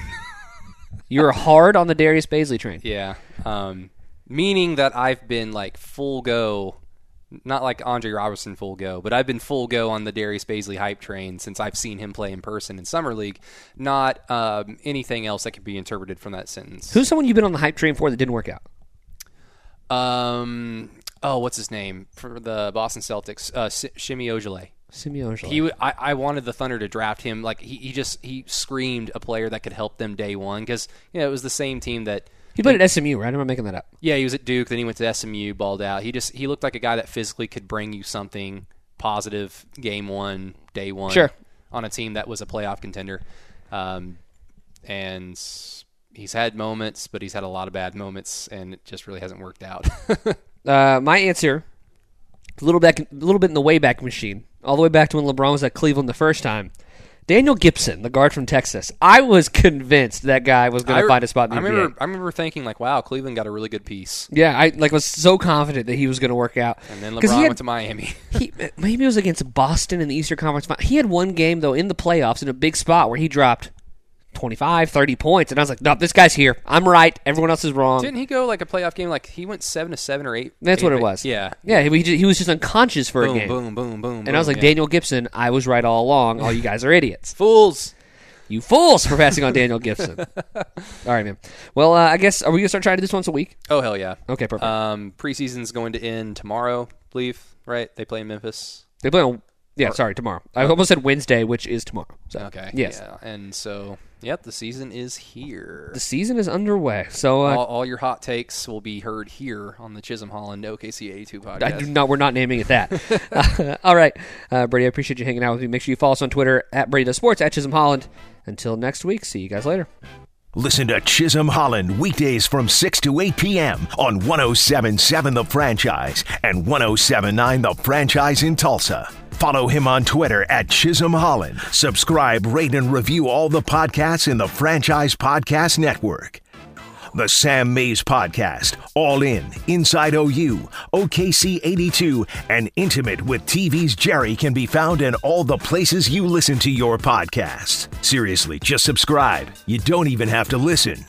You're hard on the Darius Bazley train. yeah, um, meaning that I've been like full go, not like Andre Roberson full go, but I've been full go on the Darius Bazley hype train since I've seen him play in person in summer league. Not um, anything else that could be interpreted from that sentence. Who's someone you've been on the hype train for that didn't work out? Um. Oh, what's his name for the Boston Celtics? Uh, Semi Ojeleye. Simeon. He, w- I, I wanted the Thunder to draft him. Like he, he just he screamed a player that could help them day one because you know it was the same team that he played at SMU, right? I'm not making that up. yeah he was at Duke then he went to SMU balled out. He just he looked like a guy that physically could bring you something positive game one day one Sure. on a team that was a playoff contender. Um, and he's had moments, but he's had a lot of bad moments, and it just really hasn't worked out. Uh, my answer, a little back, a little bit in the wayback machine, all the way back to when LeBron was at Cleveland the first time. Daniel Gibson, the guard from Texas. I was convinced that guy was going to re- find a spot in the I NBA. remember I remember thinking like, wow, Cleveland got a really good piece, yeah, I like was so confident that he was going to work out. and then LeBron had- went to Miami. he, maybe it was against Boston in the Eastern Conference. He had one game though in the playoffs in a big spot where he dropped 25, 30 points, and I was like, "No, this guy's here. I'm right. Everyone else is wrong." Didn't he go like a playoff game? Like he went seven to seven or eight. That's eight what it was. Yeah, yeah. He, he was just unconscious for a game, boom, boom, boom. and I was like, Daniel Gibson, I was right all along. All you guys are idiots. fools. You fools for passing on Daniel Gibson. all right, man. Well, uh, I guess are we gonna start trying to do this once a week? Oh hell yeah. Okay, perfect. Um, preseason's going to end tomorrow. I believe right? They play in Memphis. they play on. Yeah, sorry, tomorrow. I almost said Wednesday, which is tomorrow. So, Okay. Yes. Yeah. And so, yep, the season is here. The season is underway. So uh, all, all your hot takes will be heard here on the Chisholm Holland OKC 82 podcast. I do not. We're not naming it that. All right, uh, Brady. I appreciate you hanging out with me. Make sure you follow us on Twitter at Brady Does Sports at Chisholm Holland. Until next week, see you guys later. Listen to Chisholm Holland weekdays from 6 to 8 p.m. on 1077 The Franchise and 1079 The Franchise in Tulsa. Follow him on Twitter at Chisholm Holland. Subscribe, rate, and review all the podcasts in the Franchise Podcast Network. The Sam Mays Podcast, All In, Inside OU, OKC 82, and Intimate with TV's Jerry can be found in all the places you listen to your podcasts. Seriously, just subscribe. You don't even have to listen.